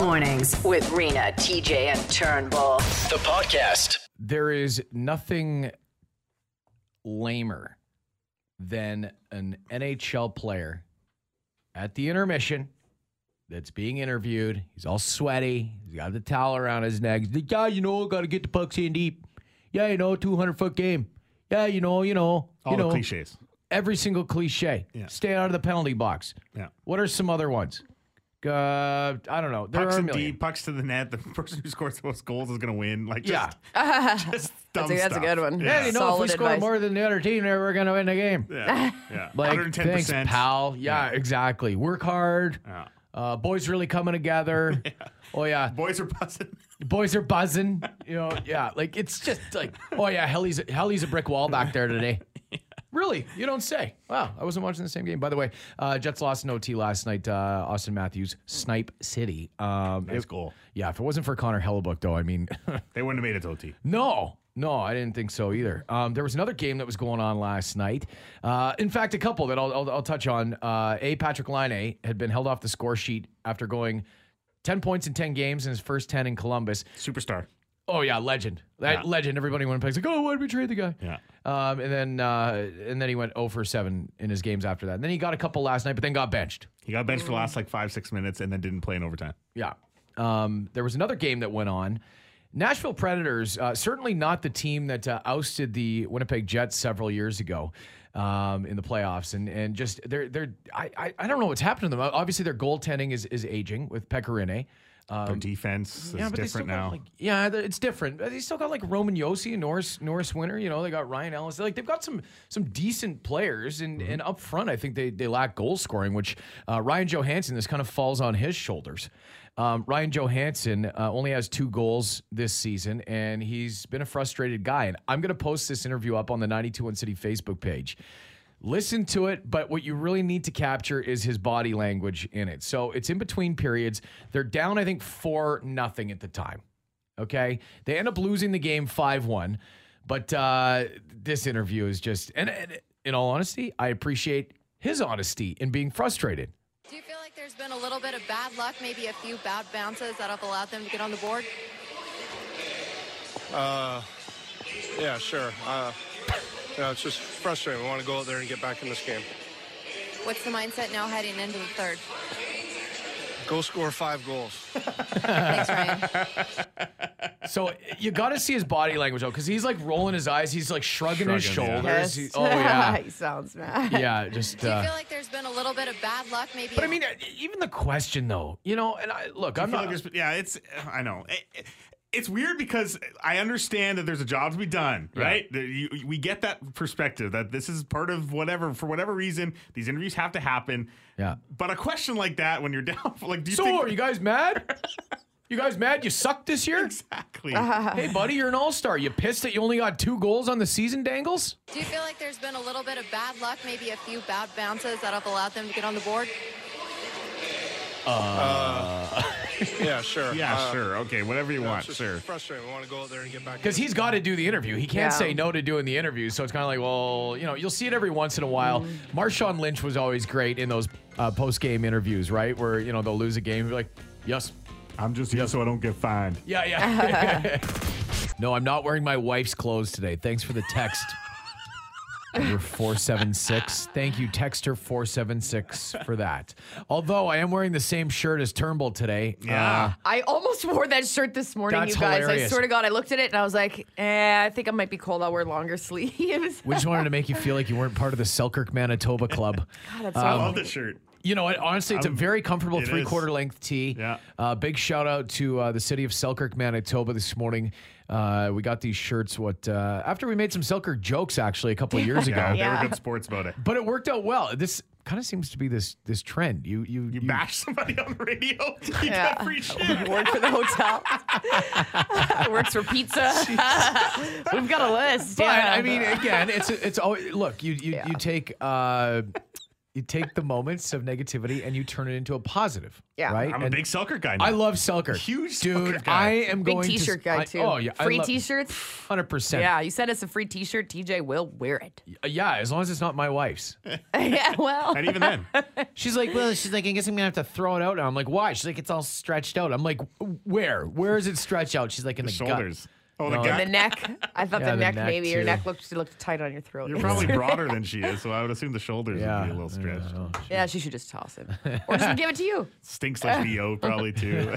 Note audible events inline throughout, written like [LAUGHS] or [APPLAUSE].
Mornings with Rena, TJ, and Turnbull. The podcast. There is nothing lamer than an NHL player at the intermission that's being interviewed. He's all sweaty. He's got the towel around his neck. He's like, yeah, you know, got to get the pucks in deep. Yeah, you know, 200 foot game. Yeah, you know, you know, All you the know, cliches. every single cliche. Yeah. Stay out of the penalty box. Yeah. What are some other ones? Uh, I don't know. There Pucks are a million. deep, pucks to the net. The person who scores the most goals is going to win. Like, just, Yeah. just dumb [LAUGHS] That's a, that's a good one. Yeah, Yeah, you know, if we Solid score more than the other team, then we're gonna win the game. yeah, [LAUGHS] yeah. Like, 110%. thanks, pal. Yeah, exactly. Work hard. Yeah. Uh, boys really coming together. [LAUGHS] Oh yeah, Boys are buzzing. boys are buzzing. You know, yeah. Like it's just like, oh yeah, Helly's Helly's a brick wall back there today. Really? You don't say. Wow, I wasn't watching the same game. By the way, uh, Jets lost in OT last night. Uh, Auston Matthews, Snipe City. Um, Nice it- goal. Yeah, if it wasn't for Connor Hellebuyck, though, I mean, [LAUGHS] They wouldn't have made it to OT. No, no, I didn't think so either. Um, there was another game that was going on last night. Uh, in fact, a couple that I'll, I'll, I'll touch on. Uh, a Patrik Laine had been held off the score sheet after going 10 points in 10 games in his first 10 in Columbus. Superstar. Oh, yeah, legend. That Yeah. Legend. Everybody went and like, oh, why did we trade the guy? Yeah. Um, and then uh, and then he went 0 for 7 in his games after that. And then he got a couple last night, but then got benched. He got benched for the last like five, six minutes and then didn't play in overtime. Yeah. Um, there was another game that went on. Nashville Predators, uh, certainly not the team that uh, ousted the Winnipeg Jets several years ago um, in the playoffs, and and just they're they're I, I I don't know what's happened to them. Obviously, their goaltending is is aging with Pekka Rinne. Their defense is Um, Yeah, still different now. Like, yeah, it's different. They still got like Roman Josi and Norris Norris Winter. You know, they got Ryan Ellis. Like they've got some some decent players, and Mm-hmm. and up front, I think they they lack goal scoring. Which uh, Ryan Johansen, this kind of falls on his shoulders. Um, Ryan Johansen uh, only has two goals this season, and he's been a frustrated guy. And I'm going to post this interview up on the 921 City Facebook page. Listen to it, but what you really need to capture is his body language in it. So it's in between periods. They're down, I think, four nothing at the time. Okay, they end up losing the game five one, but uh, this interview is just and, and in all honesty, I appreciate his honesty in being frustrated. Do you feel like there's been a little bit of bad luck, maybe a few bad bounces that have allowed them to get on the board? Uh, yeah, sure. Uh, you know, it's just frustrating. We want to go out there and get back in this game. What's the mindset now heading into the third? Go score five goals. [LAUGHS] Thanks, Ryan. So you got to see his body language though, because he's like rolling his eyes, he's like shrugging, his Shrugging, yeah. shoulders. Yes. He- oh yeah, [LAUGHS] he sounds mad. yeah. Just. Do you Uh, feel like there's been a little bit of bad luck, maybe? but I mean, uh, even the question though, you know, and I look, I'm not. like yeah, it's I know. It- it- it's weird because I understand that there's a job to be done, right? That you- we get that perspective that this is part of whatever for whatever reason these interviews have to happen. Yeah. But a question like that when you're [LAUGHS] down, like, do you So think are you guys mad? You guys mad? You sucked this year? exactly? [LAUGHS] Hey, buddy, you're an all star. You pissed that you only got two goals on the season, Dangles? Do you feel like there's been a little bit of bad luck, maybe a few bad bounces that have allowed them to get on the board? Uh, uh, [LAUGHS] Yeah, sure. yeah, Uh, sure, okay, whatever you you know, want, it's just sure. frustrating. We want to go out there and get back. Because he's got to do the interview. He can't Yeah. say no to doing the interview. So it's kind of like, well, you know, you'll see it every once in a while. Marshawn Lynch was always great in those uh, post game interviews, right? Where, you know, they'll lose a game. Be like, yes. I'm just here so I don't get fined. Yeah, yeah. [LAUGHS] [LAUGHS] no, I'm not wearing my wife's clothes today. Thanks for the text. Number 476. Thank you, Texter 476, for that. Although I am wearing the same shirt as Turnbull today. Yeah. I almost wore that shirt this morning, That's you guys. hilarious. I swear to God, I looked at it and I was like, eh, I think I might be cold. I'll wear longer [LAUGHS] sleeves. We just wanted to make you feel like you weren't part of the Selkirk, Manitoba club. [LAUGHS] God, that's I love this shirt. You know, what, honestly, it's a Um, very comfortable it is. three quarter length tee. Yeah. Uh, big shout out to uh, the city of Selkirk, Manitoba this morning. Uh, we got these shirts. What uh, after we made some Selkirk jokes actually a couple of years [LAUGHS] ago, Yeah, they were good sports about it. but it worked out well. This kind of seems to be this this trend. You you You bash somebody on the radio, [LAUGHS] you Yeah. get free shit. Work for the hotel. [LAUGHS] Works for pizza. We've got a list. But yeah. I mean, again, it's it's always look. You you you take uh, you take the moments of negativity and you turn it into a positive. Yeah. Right. I'm a big Selkirk guy now. I love Selkirk. Huge dude. Selkirk guy. I am Big going t-shirt to, guy I- too. oh yeah, I Free love- t-shirts. Hundred percent. Yeah, you send us a free t-shirt, TJ will wear it. Yeah. As long as it's not my wife's. [LAUGHS] yeah, well. And even then, [LAUGHS] She's like, well, she's like, I guess I'm gonna have to throw it out. And I'm like, why? She's like, it's all stretched out. I'm like, where? Where is it stretched out? She's like, in the, gut. shoulders. Oh, the No, gut. The neck. I thought [LAUGHS] Yeah, the the neck, neck, maybe. Your too. neck looked looked tight on your throat. You're probably [LAUGHS] broader than she is, so I would assume the shoulders Yeah. would be a little stretched. yeah, she should just toss it. [LAUGHS] Or just give it to you. Stinks like BO probably too.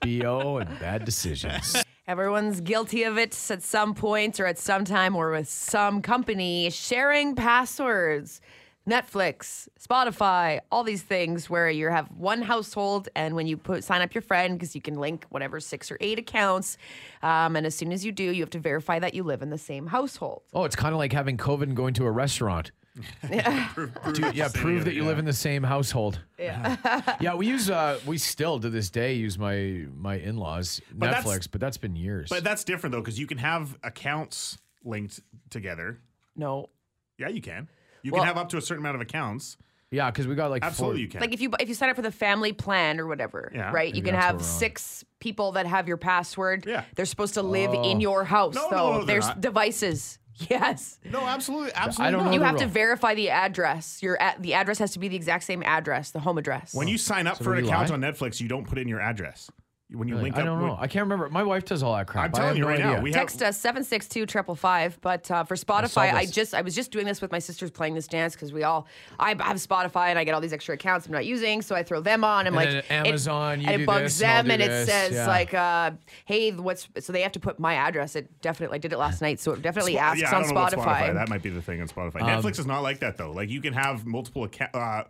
Bo and bad decisions. Everyone's guilty of it at some point or at some time or with some company sharing passwords. Netflix, Spotify, all these things where you have one household, and when you put sign up your friend, because you can link whatever six or eight accounts, um, and as soon as you do, you have to verify that you live in the same household. Oh, it's kind of like having COVID and going to a restaurant. Do- yeah, [LAUGHS] prove that you live in the same household. Yeah. [LAUGHS] Yeah, we use uh we still to this day use my my in-laws But that's- Netflix, but that's been years. but that's different though, because you can have accounts linked together. no. Yeah, you can. You Well- can have up to a certain amount of accounts. yeah, because we got like Absolutely, four, you can. Like if you if you sign up for the family plan or whatever, Yeah. right? You Maybe can have what we're on. six people that have your password. Yeah. They're supposed to live Oh. in your house, No, no, though. no, they're There's not. devices. [LAUGHS] Yes. no, absolutely, absolutely. I don't not. know You the have to verify the address. Your at, the address has to be the exact same address, the home address. When you sign up So for an account lie? on Netflix, you don't put in your address. When you link I up, don't know. with- I can't remember. My wife does all that crap. I'm telling have you no right idea. now, we Text have. us seven six two triple five. But uh, for Spotify, I this. just I was just doing this with my sisters playing this dance because we all I have Spotify and I get all these extra accounts I'm not using, so I throw them on. I'm And like Amazon, it, you and do it bugs this, and I'll them, do and it says yeah. like, uh, "Hey, what's?" So they have to put my address. It definitely I did it last night, so it definitely Spo- asks yeah, on don't know about Spotify. That might be the thing on Spotify. Um, Netflix is not like that though. Like you can have multiple account. Uh,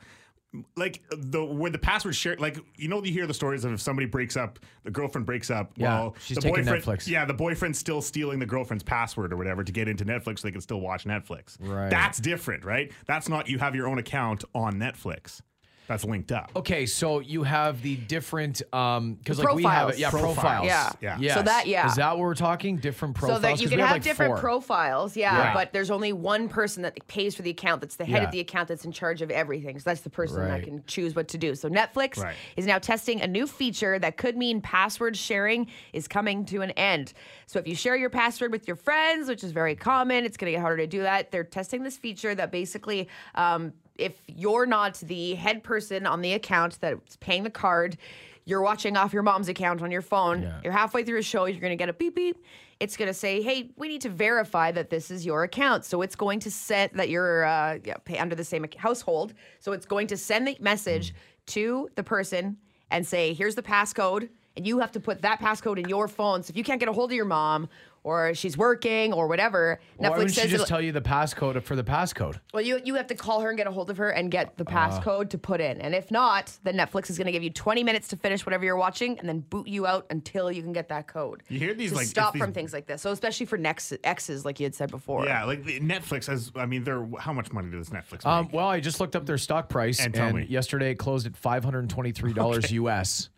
like the where the password share like you know you hear the stories of if somebody breaks up the girlfriend breaks up Yeah, well she's the taking boyfriend Netflix. yeah the boyfriend's still stealing the girlfriend's password or whatever to get into Netflix so they can still watch Netflix Right. that's different right that's not you have your own account on Netflix that's linked up Okay, so you have the different um because like we have Profiles. it, yeah, Profiles. profiles. Yeah. Yeah. Yes. So that- yeah. Is that what we're talking? Different profiles. So that you 'Cause can we have, like different four. profiles, yeah, Yeah. but there's only one person that pays for the account that's the head Yeah. of the account that's in charge of everything. So that's the person Right. that can choose what to do. So Netflix Right. is now testing a new feature that could mean password sharing is coming to an end. So if you share your password with your friends, which is very common, it's going to get harder to do that. They're testing this feature that basically um, if you're not the head person on the account that's paying the card, you're watching off your mom's account on your phone. Yeah. You're halfway through a show, you're going to get a beep beep. It's going to say, "Hey, we need to verify that this is your account." So it's going to set that you're uh, yeah, pay under the same household. So it's going to send the message to the person and say, "Here's the passcode." And you have to put that passcode in your phone. So if you can't get a hold of your mom, or she's working, or whatever, Why Netflix wouldn't she says just it'll- tell you the passcode for the passcode? well, you you have to call her and get a hold of her and get the Uh. passcode to put in. And if not, then Netflix is going to give you 20 minutes to finish whatever you're watching and then boot you out until you can get that code. You hear these, to like, it's stop these- from things like this. So especially for next exes, like you had said before. yeah like the Netflix has I mean they're how much money does Netflix make Um, well, I just looked up their stock price, And and, tell me. yesterday it closed at five hundred and twenty-three dollars US.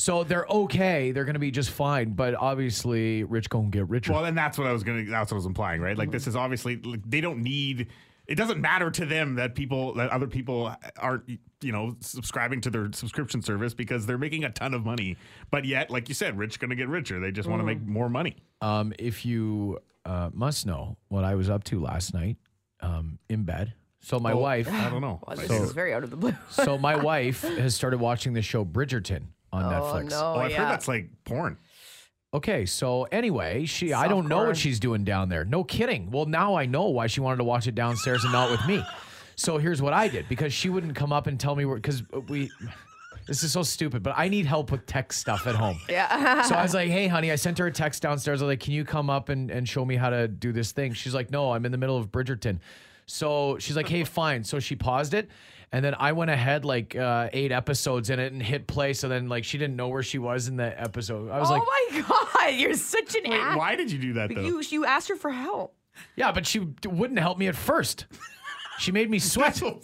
So they're okay. They're going to be just fine. But obviously, rich gonna get richer. Well, and that's what I was gonna. That's what I was implying, right? Like this is obviously like, they don't need. It doesn't matter to them that people that other people aren't you know subscribing to their subscription service because they're making a ton of money. But yet, like you said, rich gonna get richer. They just want to make more money. um, if you uh, must know what I was up to last night um, in bed. So my wife, I don't know. [SIGHS] Well, this So- is very out of the blue. so my [LAUGHS] wife has started watching the show Bridgerton on oh, Netflix. no. Oh, I've yeah. heard that's like porn. Okay, so anyway, she I don't know Softcore. what she's doing down there. No kidding. Well, now I know why she wanted to watch it downstairs and not with me. So here's what I did because she wouldn't come up and tell me where because we this is so stupid, but I need help with tech stuff at home. Yeah. [LAUGHS] So I was [LAUGHS] like, hey, honey, I sent her a text downstairs. I was like, can you come up and, and show me how to do this thing? She's like, no, I'm in the middle of Bridgerton. So she's like, hey, fine. So she paused it. And then I went ahead like uh, eight episodes in it and hit play. So then like she didn't know where she was in the episode. I was oh like, my [LAUGHS] God. You're such an Wait, ass. why did you do that though? You, you asked her for help. yeah, but she d- wouldn't help me at first. She made me [LAUGHS] sweat. That's what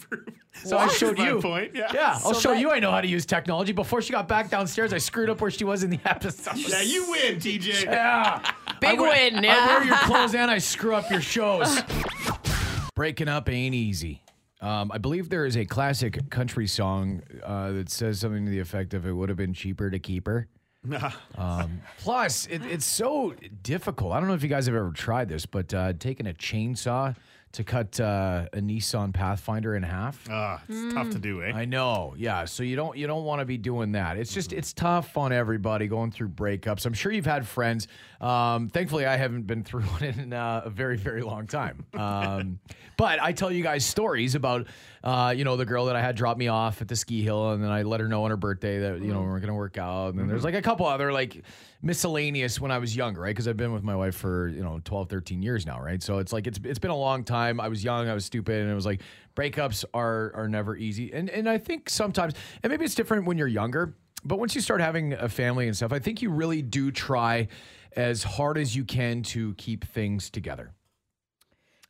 So I [LAUGHS] showed my you. point. Yeah. Yeah, I'll So show that- you I know how to use technology. Before she got back downstairs, I screwed up where she was in the episode. Yeah, you win, TJ. Yeah. Big I wear- win. I Yeah. wear your clothes and I screw up your shows. Breaking up ain't easy. Um, I believe there is a classic country song uh, that says something to the effect of "It would have been cheaper to keep her." [LAUGHS] um, plus, it, it's so difficult. I don't know if you guys have ever tried this, but uh, taking a chainsaw to cut uh, a Nissan Pathfinder in half. Ah, it's tough to do, eh? I know, yeah. So you don't you don't want to be doing that. It's just it's tough on everybody going through breakups. I'm sure you've had friends. Um, thankfully, I haven't been through [LAUGHS] one in uh, a very very long time. Um, but I tell you guys stories about uh, you know the girl that I had drop me off at the ski hill, and then I let her know on her birthday that you know we're gonna work out. And then there's like a couple other like miscellaneous when I was younger, right? Because I've been with my wife for you know 12, 13 years now, right? So it's like it's it's been a long time. I was young, I was stupid, and it was like breakups are are never easy. And and I think sometimes, and maybe it's different when you're younger, but once you start having a family and stuff, I think you really do try as hard as you can to keep things together.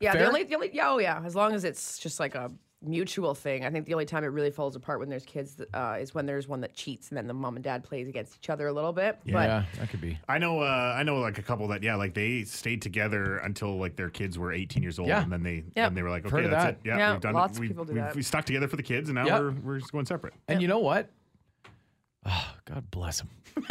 Yeah, Fair? the only, the only, yeah, oh yeah, as long as it's just like a mutual thing. I think the only time it really falls apart when there's kids uh, is when there's one that cheats and then the mom and dad plays against each other a little bit. yeah, that could be. I know. Uh, I know like a couple that yeah, like they stayed together until like their kids were 18 years old, Yeah. and then they Yep. then they were like, okay, of that's that. it. Yeah, Yeah, we've done lots it. of We, people do we, that. we stuck together for the kids, and now Yep. we're we're just going separate. And you know what? Oh, God bless him. [LAUGHS]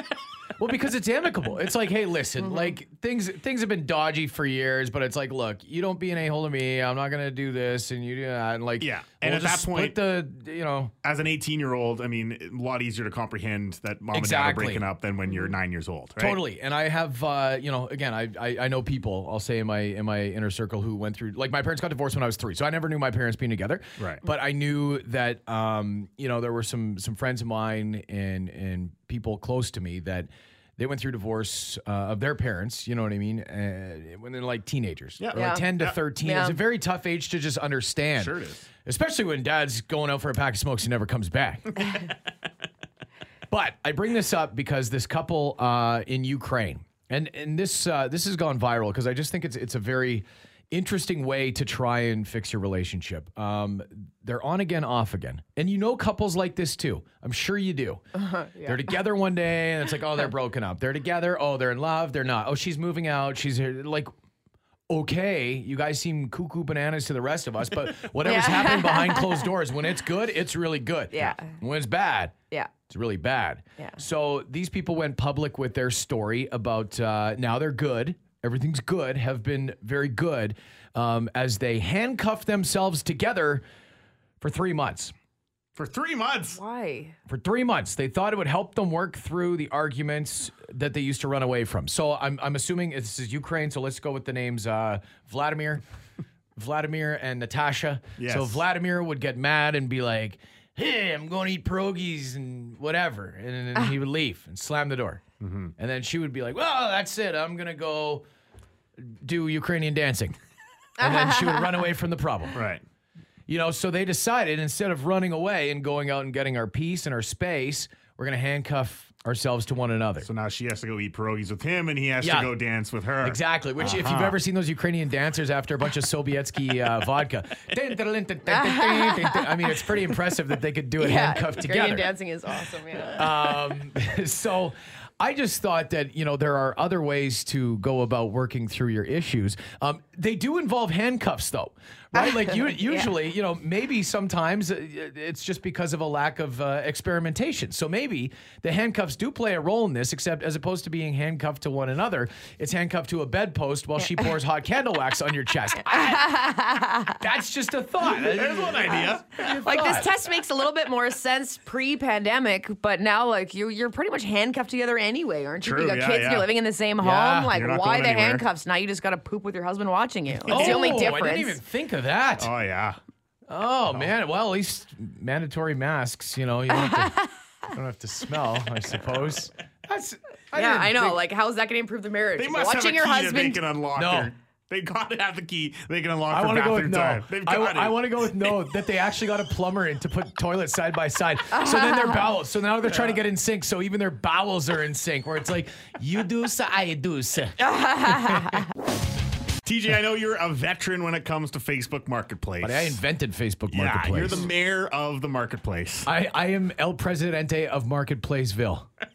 well, because it's amicable. It's like, hey, listen, Mm-hmm. like things things have been dodgy for years, but it's like, look, you don't be an a hole to me. I'm not gonna do this, and you do that. And like, Yeah. And we'll at that just split point- the you know, As an 18 year old, I mean, a lot easier to comprehend that mom and dad are breaking up than when you're nine years old. Right? Totally, and I have, uh, you know, again, I, I I know people. I'll say in my in my inner circle who went through. Like my parents got divorced when I was three, so I never knew my parents being together. Right. But I knew that, um, you know, there were some some friends of mine and and people close to me that they went through divorce uh, of their parents. You know what I mean? Uh, when they're like teenagers, Yeah. or Yeah. like ten to Yeah. thirteen. Yeah. It's a very tough age to just understand. Sure it is. Especially when dad's going out for a pack of smokes and never comes back. [LAUGHS] But I bring this up because this couple uh, in Ukraine, and and this uh, this has gone viral because I just think it's it's a very interesting way to try and fix your relationship. Um, they're on again, off again, and you know couples like this too. I'm sure you do. [LAUGHS] They're together one day, and it's like, oh, they're [LAUGHS] broken up. They're together. Oh, they're in love. They're not. Oh, she's moving out. She's here. Like, okay, you guys seem cuckoo bananas to the rest of us, but [LAUGHS] whatever's Yeah. happening behind [LAUGHS] closed doors, when it's good, it's really good. Yeah. When it's bad, Yeah. it's really bad. Yeah. So these people went public with their story about uh, now they're good. Everything's good, have been very good um, as they handcuffed themselves together for three months. For three months. Why? For three months, they thought it would help them work through the arguments that they used to run away from. So I'm, I'm assuming this is Ukraine. So let's go with the names uh, Vladimir, [LAUGHS] Vladimir, and Natasha. Yes. So Vladimir would get mad and be like, "Hey, I'm going to eat pierogies and whatever," and then he would leave and slam the door. And then she would be like, "Well, that's it. I'm gonna go do Ukrainian dancing," [LAUGHS] and then she would run away from the problem. Right. You know, so they decided instead of running away and going out and getting our peace and our space, we're going to handcuff ourselves to one another. So now she has to go eat pierogies with him, and he has Yeah. to go dance with her. Exactly. Which, if you've ever seen those Ukrainian dancers after a bunch of Sovietsky uh, vodka, I mean, it's pretty impressive that they could do it handcuffed together. Ukrainian together. dancing is awesome. Yeah. [LAUGHS] Um, [LAUGHS] so I just thought that, you know, there are other ways to go about working through your issues. Um, they do involve handcuffs, though, right? Like you, [LAUGHS] usually, you know, maybe sometimes uh, it's just because of a lack of uh, experimentation. So maybe the handcuffs do play a role in this, except as opposed to being handcuffed to one another, it's handcuffed to a bedpost while she pours hot [LAUGHS] candle wax on your chest. I- [LAUGHS] that's just a thought. There's one idea. like this test makes a little bit more sense pre-pandemic, but now like you you're pretty much handcuffed together anyway, aren't you? True, you got yeah, kids, yeah. you're living in the same Yeah, home. Like why the anywhere. handcuffs? Now you just got to poop with your husband watching you. That's the only Oh, difference. I didn't even think of that. Oh yeah. Oh man, well at least mandatory masks. You know, you don't have to, [LAUGHS] don't have to smell. I suppose. That's I yeah, I know. think- Like, how's that going to improve the marriage? They must Watching have a your key that they can unlock. No. their- They got to have the key. They can unlock I want to go bathroom with no. time. They've I, got it. want to go with no. That they actually got a plumber in to put toilets side by side. So then their [LAUGHS] bowels. So now they're trying to get in sync. So even their bowels are in sync. Where it's like you do, so I do. so. [LAUGHS] TJ, I know you're a veteran when it comes to Facebook Marketplace. But I invented Facebook yeah, Marketplace. you're the mayor of the marketplace. I, I am El Presidente of Marketplaceville. [LAUGHS]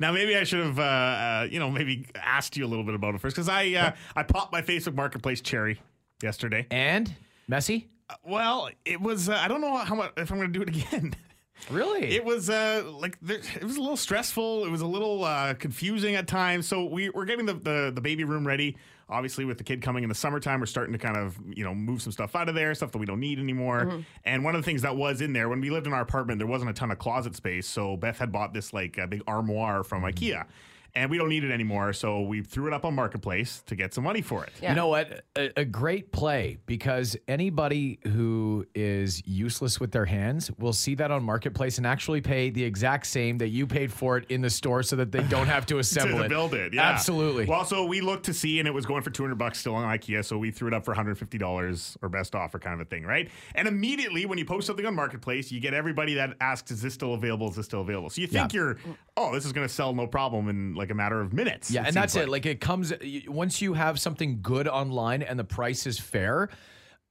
Now, maybe I should have, uh, uh, you know, maybe asked you a little bit about it first because I, uh, I popped my Facebook Marketplace cherry yesterday. And messy. Well, it was. Uh, I don't know how much if I'm going to do it again. [LAUGHS] Really? It was uh like there, it was a little stressful. It was a little uh, confusing at times. So we we're getting the, the the baby room ready. Obviously, with the kid coming in the summertime, we're starting to kind of you know move some stuff out of there, stuff that we don't need anymore. And one of the things that was in there when we lived in our apartment, there wasn't a ton of closet space. So Beth had bought this like uh, big armoire from IKEA, and we don't need it anymore. So we threw it up on Marketplace to get some money for it. Yeah. You know what? A, a great play because anybody who is useless with their hands will see that on Marketplace and actually pay the exact same that you paid for it in the store so that they don't have to [LAUGHS] assemble to it. build it. Yeah, Absolutely. Well, so we looked to see, and it was going for two hundred bucks still on IKEA. So we threw it up for one hundred fifty dollars or best offer kind of a thing, right? And immediately when you post something on Marketplace, you get everybody that asks, "Is this still available? Is this still available?" So you think Yeah. you're, oh, this is going to sell no problem in like a matter of minutes. Yeah, and that's it. Like it comes once you have something good online and the price is fair.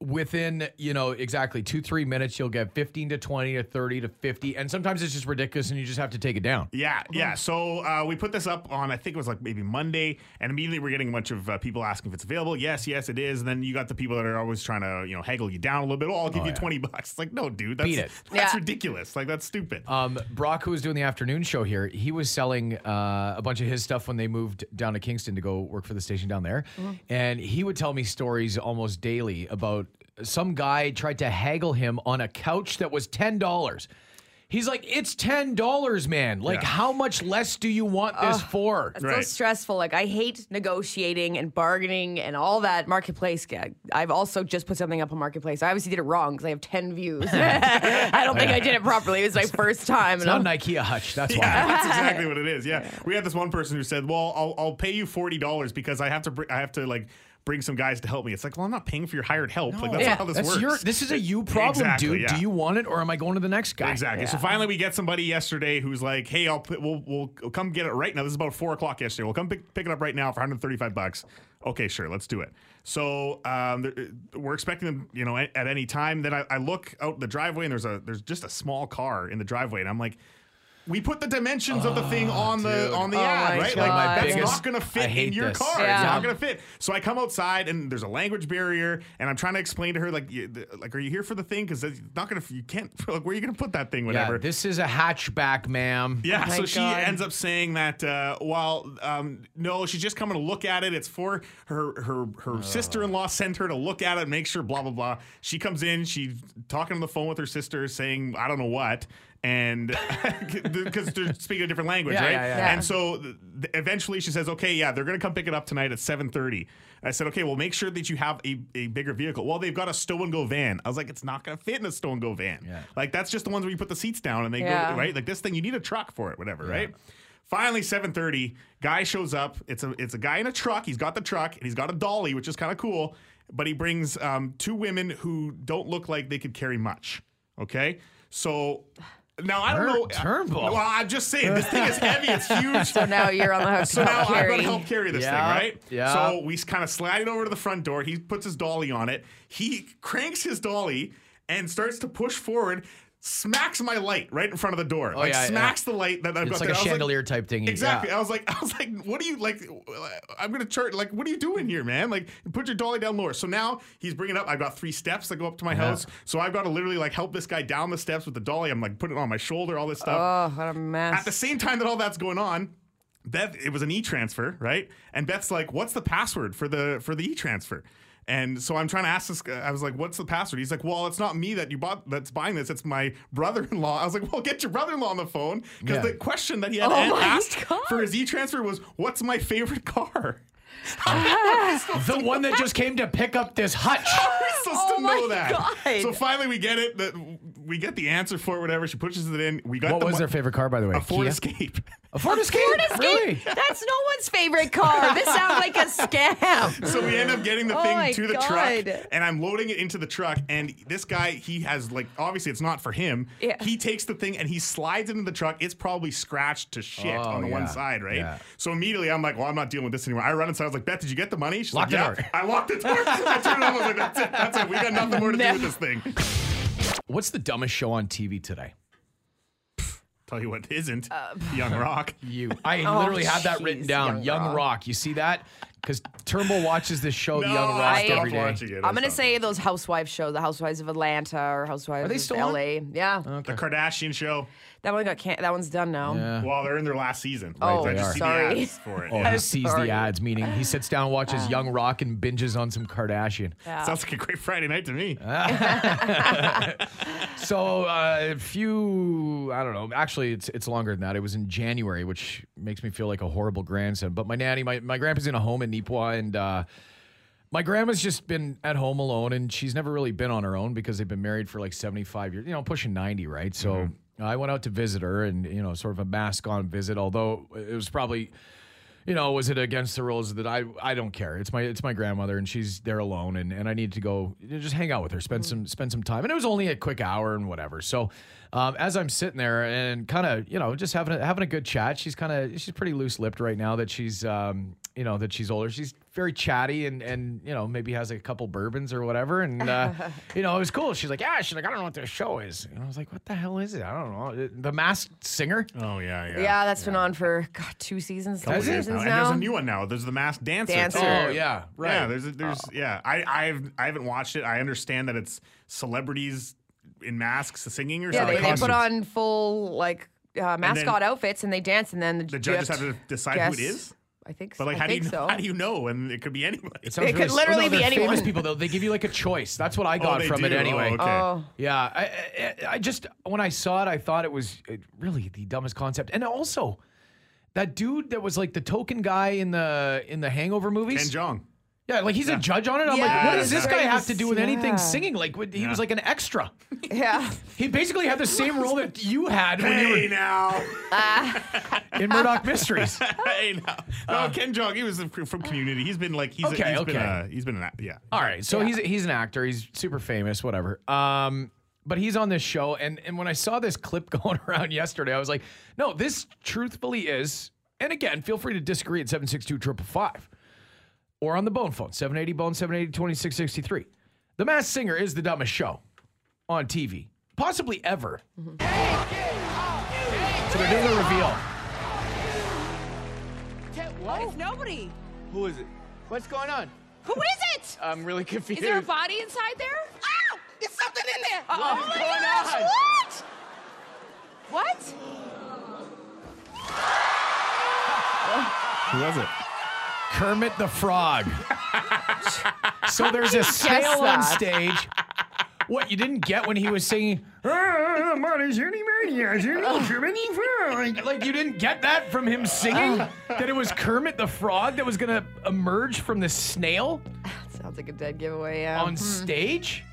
Within you know exactly two three minutes, you'll get fifteen to twenty to thirty to fifty, and sometimes it's just ridiculous, and you just have to take it down. Yeah, yeah. So uh, we put this up on, I think it was like maybe Monday, and immediately we're getting a bunch of uh, people asking if it's available. Yes, yes, it is. And then you got the people that are always trying to, you know, haggle you down a little bit. Oh, I'll give you twenty bucks. It's like, no, dude, that's Beat it. that's Yeah. ridiculous. Like that's stupid. Um, Brock, who was doing the afternoon show here, he was selling uh, a bunch of his stuff when they moved down to Kingston to go work for the station down there. And he would tell me stories almost daily about some guy tried to haggle him on a couch that was $10. He's like, it's $10, man. Like, Yeah. how much less do you want this for? It's so stressful. Like I hate negotiating and bargaining and all that marketplace. I've also just put something up on marketplace. I obviously did it wrong because I have ten views. [LAUGHS] I don't think I did it properly. It was my first time. It's and not I'm- an IKEA hutch. That's why. Yeah, [LAUGHS] that's exactly what it is. Yeah. we had this one person who said, "Well, I'll, I'll pay you forty dollars because I have to br- I have to like bring some guys to help me." It's like, well, I'm not paying for your hired help. Like that's Yeah. not how this That's works. your. This is a you problem, Exactly, dude. yeah. Do you want it, or am I going to the next guy? Exactly. So finally, we get somebody yesterday who's like, "Hey, I'll put, we'll we'll come get it right now." This is about four o'clock yesterday. We'll come pick, pick it up right now for 135 bucks. Okay, sure, let's do it. So um, we're expecting them, you know, at, at any time. Then I, I look out the driveway and there's a there's just a small car in the driveway, and I'm like. We put the dimensions of the thing on the on the Oh ad, my right? God. Like My that's biggest- not going to fit in your this. car. Yeah. It's not going to fit. So I come outside and there's a language barrier, and I'm trying to explain to her like, you- like, are you here for the thing? Because it's not going to. You can't. [LAUGHS] Like, where are you going to put that thing? Whatever. Yeah, this is a hatchback, ma'am. Yeah, Oh my so she ends up saying that uh, while um, no, she's just coming to look at it. It's for her her her sister-in-law sent her to look at it, make sure blah blah blah. She comes in, she's talking on the phone with her sister, saying I don't know what. And [LAUGHS] because they're speaking a different language, Yeah, right? yeah, yeah. And so th- eventually she says, "Okay, yeah, they're gonna come pick it up tonight at 7.30. I said, "Okay, well, make sure that you have a, a bigger vehicle." Well, they've got a stow and go van. I was like, "It's not gonna fit in a stow and go van. Yeah. Like that's just the ones where you put the seats down and they go right. Like this thing, you need a truck for it, whatever, right?" Finally, 7:30, guy shows up. It's a it's a guy in a truck. He's got the truck and he's got a dolly, which is kind of cool. But he brings um, two women who don't look like they could carry much. Okay, so now I don't Turn- know. Uh, Turnbull. Well, I'm just saying this thing is heavy. It's [LAUGHS] huge. So now you're on the hook. So to now help I've gotta help carry this Yeah, thing, right? yeah. So we kind of slide it over to the front door. He puts his dolly on it. He cranks his dolly and starts to push forward. Smacks my light right in front of the door. Oh, like Oh, yeah, smacks the light that I've It's got like there. a I was chandelier type thing. Exactly. Yeah. I was like, [LAUGHS] I was like, what are you like? I'm gonna charge. Like, what are you doing here, man? Like, put your dolly down lower. So now he's bringing up. I've got three steps that go up to my uh-huh. house. So I've got to literally like help this guy down the steps with the dolly. I'm like putting it on my shoulder, all this stuff. Oh, what a mess. At the same time that all that's going on, Beth, it was an e-transfer, right? And Beth's like, "What's the password for the for the e-transfer?" And so I'm trying to ask this. guy- I was like, "What's the password?" He's like, "Well, it's not me that you bought that's buying this. It's my brother-in-law." I was like, "Well, get your brother-in-law on the phone because Yeah. the question that he had Oh asked God. for his e-transfer was, "What's my favorite car?" [LAUGHS] [LAUGHS] the one that just came to pick up this hutch. [LAUGHS] We're supposed Oh to my know that. God. So finally, we get it. That we get the answer for it. Whatever. She pushes it in. We got What the was mo- their favorite car, by the way? a Ford Kia? Escape. A Ford Escape. Really? That's no one's favorite car. This sounds like a scam. [LAUGHS] So we end up getting the Oh thing my to the God. truck, and I'm loading it into the truck. And this guy, he has like obviously it's not for him. Yeah. He takes the thing and he slides it into the truck. It's probably scratched to shit Oh, on the one side, right? Yeah. So immediately I'm like, well, I'm not dealing with this anymore. I run inside. I was like, Beth, did you get the money? She's Lock like, the yeah. door. I locked the door. [LAUGHS] I turned it on. I was like, that's it. That's it. We got nothing more to do [LAUGHS] with this thing. What's the dumbest show on TV today? Tell you what isn't Uh, [LAUGHS] Young Rock. [LAUGHS] You. I literally had that written down. Young Young, Rock. Rock. You see that? because Turnbull watches this show, The No, Young Rock, I every stopped day. watching it. I I'm gonna say those Housewives shows, the Housewives of Atlanta or Housewives Are they of still on? LA. Yeah, the Kardashian show. That one got can- that one's done now. Yeah. Well, they're in their last season. Oh, I just are. see Sorry. the ads for it. Oh, yeah. he [LAUGHS] sees Sorry. the ads, meaning he sits down and watches Young Rock and binges on some Kardashian. Yeah. Sounds like a great Friday night to me. [LAUGHS] So uh, a few, I don't know. Actually, it's it's longer than that. It was in January, which makes me feel like a horrible grandson. But my nanny, my my grandpa's in a home in Nipah, and uh, my grandma's just been at home alone, and she's never really been on her own because they've been married for like seventy five years, you know, pushing ninety, right? So I went out to visit her, and you know, sort of a mask on visit. Although it was probably you know, was it against the rules that I I don't care. It's my it's my grandmother and she's there alone and, and I need to go you know, just hang out with her, spend some spend some time. And it was only a quick hour and whatever. So um, as I'm sitting there and kind of you know just having a, having a good chat, she's kind of she's pretty loose lipped right now that she's um, you know that she's older. She's very chatty and and you know maybe has a couple bourbons or whatever. And uh, [LAUGHS] you know it was cool. She's like yeah. She's like I don't know what this show is. And I was like what the hell is it? I don't know. The Masked Singer. Oh yeah, yeah. Yeah, that's been on for God, two seasons, three Has it? seasons And there's a new one now. There's the Masked Dancer. Dancer. Oh yeah, right. Yeah, there's a, there's yeah. I I've I haven't watched it. I understand that it's celebrities in masks singing or yeah, they, something. they put on full like uh, mascot outfits and they dance, and then the, the you judges have have to decide guess- who it is. I think. So. But like, I how do you think so. how do you know? And it could be anybody. It, [LAUGHS] sounds It could really- literally no, be they're anyone. Famous people though, they give you like a choice. That's what I oh, got they from it anyway. Oh, okay. Oh, Yeah, I, I, I just when I saw it, I thought it was really the dumbest concept. And also, that dude that was like the token guy in the in the Hangover movies. Ken Jeong. Yeah, like he's a judge on it. I'm like, what does this guy have to do with anything singing? Like, what- he was like an extra. [LAUGHS] yeah. He basically had the same role that you had when you Hey now, were [LAUGHS] in Murdoch Mysteries. [LAUGHS] hey now. No, Ken Jeong. He was from Community. He's been like he's Okay, he's okay. been a, he's been an act- yeah. All right, so he's he's an actor. He's super famous, whatever. Um, but he's on this show, and and when I saw this clip going around yesterday, I was like, no, this truthfully is. And again, feel free to disagree at seven six two triple five, or on the Bone phone seven eighty Bone seven eighty twenty six sixty three. The Masked Singer is the dumbest show on TV, possibly ever. So they're doing the reveal. It's nobody. Who is it? What's going on? Who is it? [LAUGHS] I'm really confused. Is there a body inside there? Ow! There's something in there. What oh my going gosh! on? What? What? Who was it? Kermit the Frog. so there's a snail on stage. What you didn't get when he was singing? "Ah, money's any maniacs, any Kermit the Frog." Like you didn't get that from him singing oh. that it was Kermit the Frog that was gonna emerge from the snail Sounds like a dead giveaway. Yeah. on hmm. stage.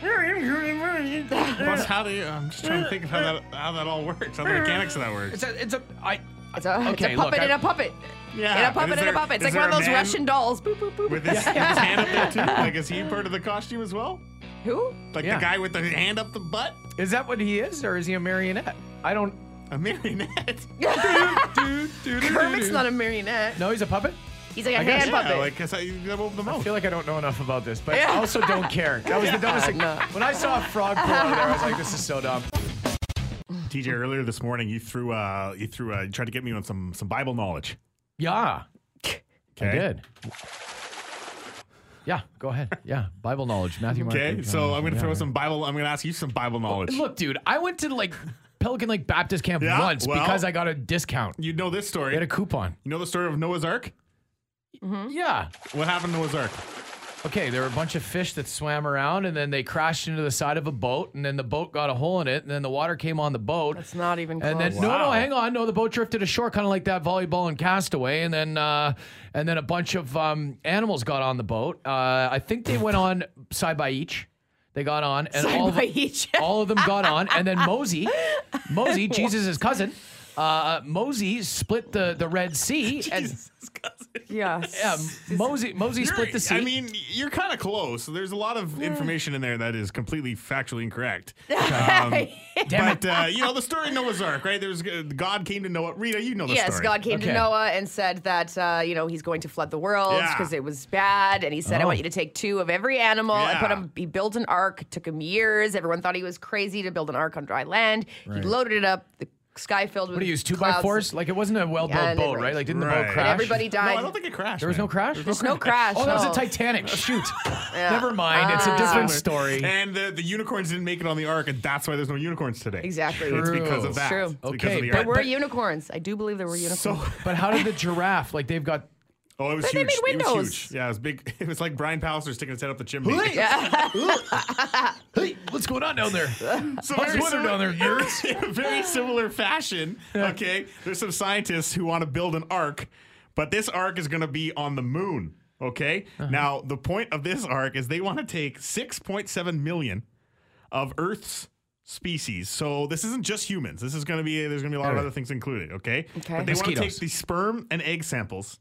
Plus, how do you? I'm just trying to think of how that how that all works. How the mechanics of that works. It's a, it's a, I. It's a, Okay, it's a look, puppet I- in a puppet. Yeah. In a puppet is in a puppet. It's like one of those Russian dolls. Boop, boop, boop. With his, [LAUGHS] his hand up there too. Like, is he part of the costume as well? Who? Like Yeah. the guy with the hand up the butt? Is that what he is, or is he a marionette? I don't. A marionette. [LAUGHS] Kermit's not a marionette. No, he's a puppet. He's like a I guess, hand yeah, puppet. Yeah, like, cause I, you gotta open the I mouth. feel like I don't know enough about this, but I also don't care. That was the [LAUGHS] dumbest thing. When I saw a frog pull out of there, I was like, "This is so dumb." TJ, earlier this morning, you threw, uh, you threw, uh, you tried to get me on some some Bible knowledge. Yeah, I Okay. did. Yeah, go ahead. Yeah, Bible knowledge, Matthew. Mark, Okay, Luke, so John, I'm gonna yeah. throw some Bible. I'm gonna ask you some Bible knowledge. Look, dude, I went to like Pelican Lake Baptist Camp Yeah, once well- because I got a discount. You know this story? I story. had a coupon. You know the story of Noah's Ark? Mm-hmm. Yeah. What happened to Noah's Ark? Okay, there were a bunch of fish that swam around, and then they crashed into the side of a boat, and then the boat got a hole in it, and then the water came on the boat. That's not even close. And then no, no, hang on, no, the boat drifted ashore, kind of like that volleyball and Castaway, and then uh, and then a bunch of um, animals got on the boat. Uh, I think they went on side by each. They got on, and Side all of, by them- each. all of them got on, and then Mosey, Mosey, [LAUGHS] Jesus' cousin, uh, Mosey split the the Red Sea, [LAUGHS] and [LAUGHS] yeah. yeah, Mosey Mosey split You're- the sea. I mean, you're kind of close. There's a lot of information in there that is completely factually incorrect. [LAUGHS] Um, but uh, you know the story of Noah's Ark, right? There's uh, God came to Noah. Rita, you know the Yes, story. God came Okay. to Noah and said that uh, you know he's going to flood the world Yeah. because it was bad, and he said, "I Oh. want you to take two of every animal and put Yeah. him." He built an ark. It took him years. Everyone thought he was crazy to build an ark on dry land. He loaded it up. The sky filled with What do you use? Two by clouds. fours? Like it wasn't a well built Yeah, and it boat, right? rained. Like didn't the Right. boat And crash? Everybody No, died. I don't think it crashed. There was man. no crash. There's no crash. Oh, that was no. the Titanic. [LAUGHS] Shoot. Never mind. It's a ah. different story. And the, the unicorns didn't make it on the ark, and that's why there's no unicorns today. Exactly. It's because of True. that. True. It's because Okay, of the but There ark. were unicorns. I do believe there were unicorns. So, But how did the giraffe? Like they've got. Oh, it was But they huge. made It was huge. Yeah, it was big. [LAUGHS] It was like Brian Pallister sticking his head up the chimney. [LAUGHS] Hey, what's going on down there? So How's very the weather similar- down there, yurts? In a very similar fashion. Okay, there's some scientists who want to build an ark, but this ark is going to be on the moon. Okay, Uh-huh. now the point of this ark is they want to take 6.7 million of Earth's species. So this isn't just humans. This is going to be there's going to be a lot of other things included. Okay, Okay. but they want to take the sperm and egg samples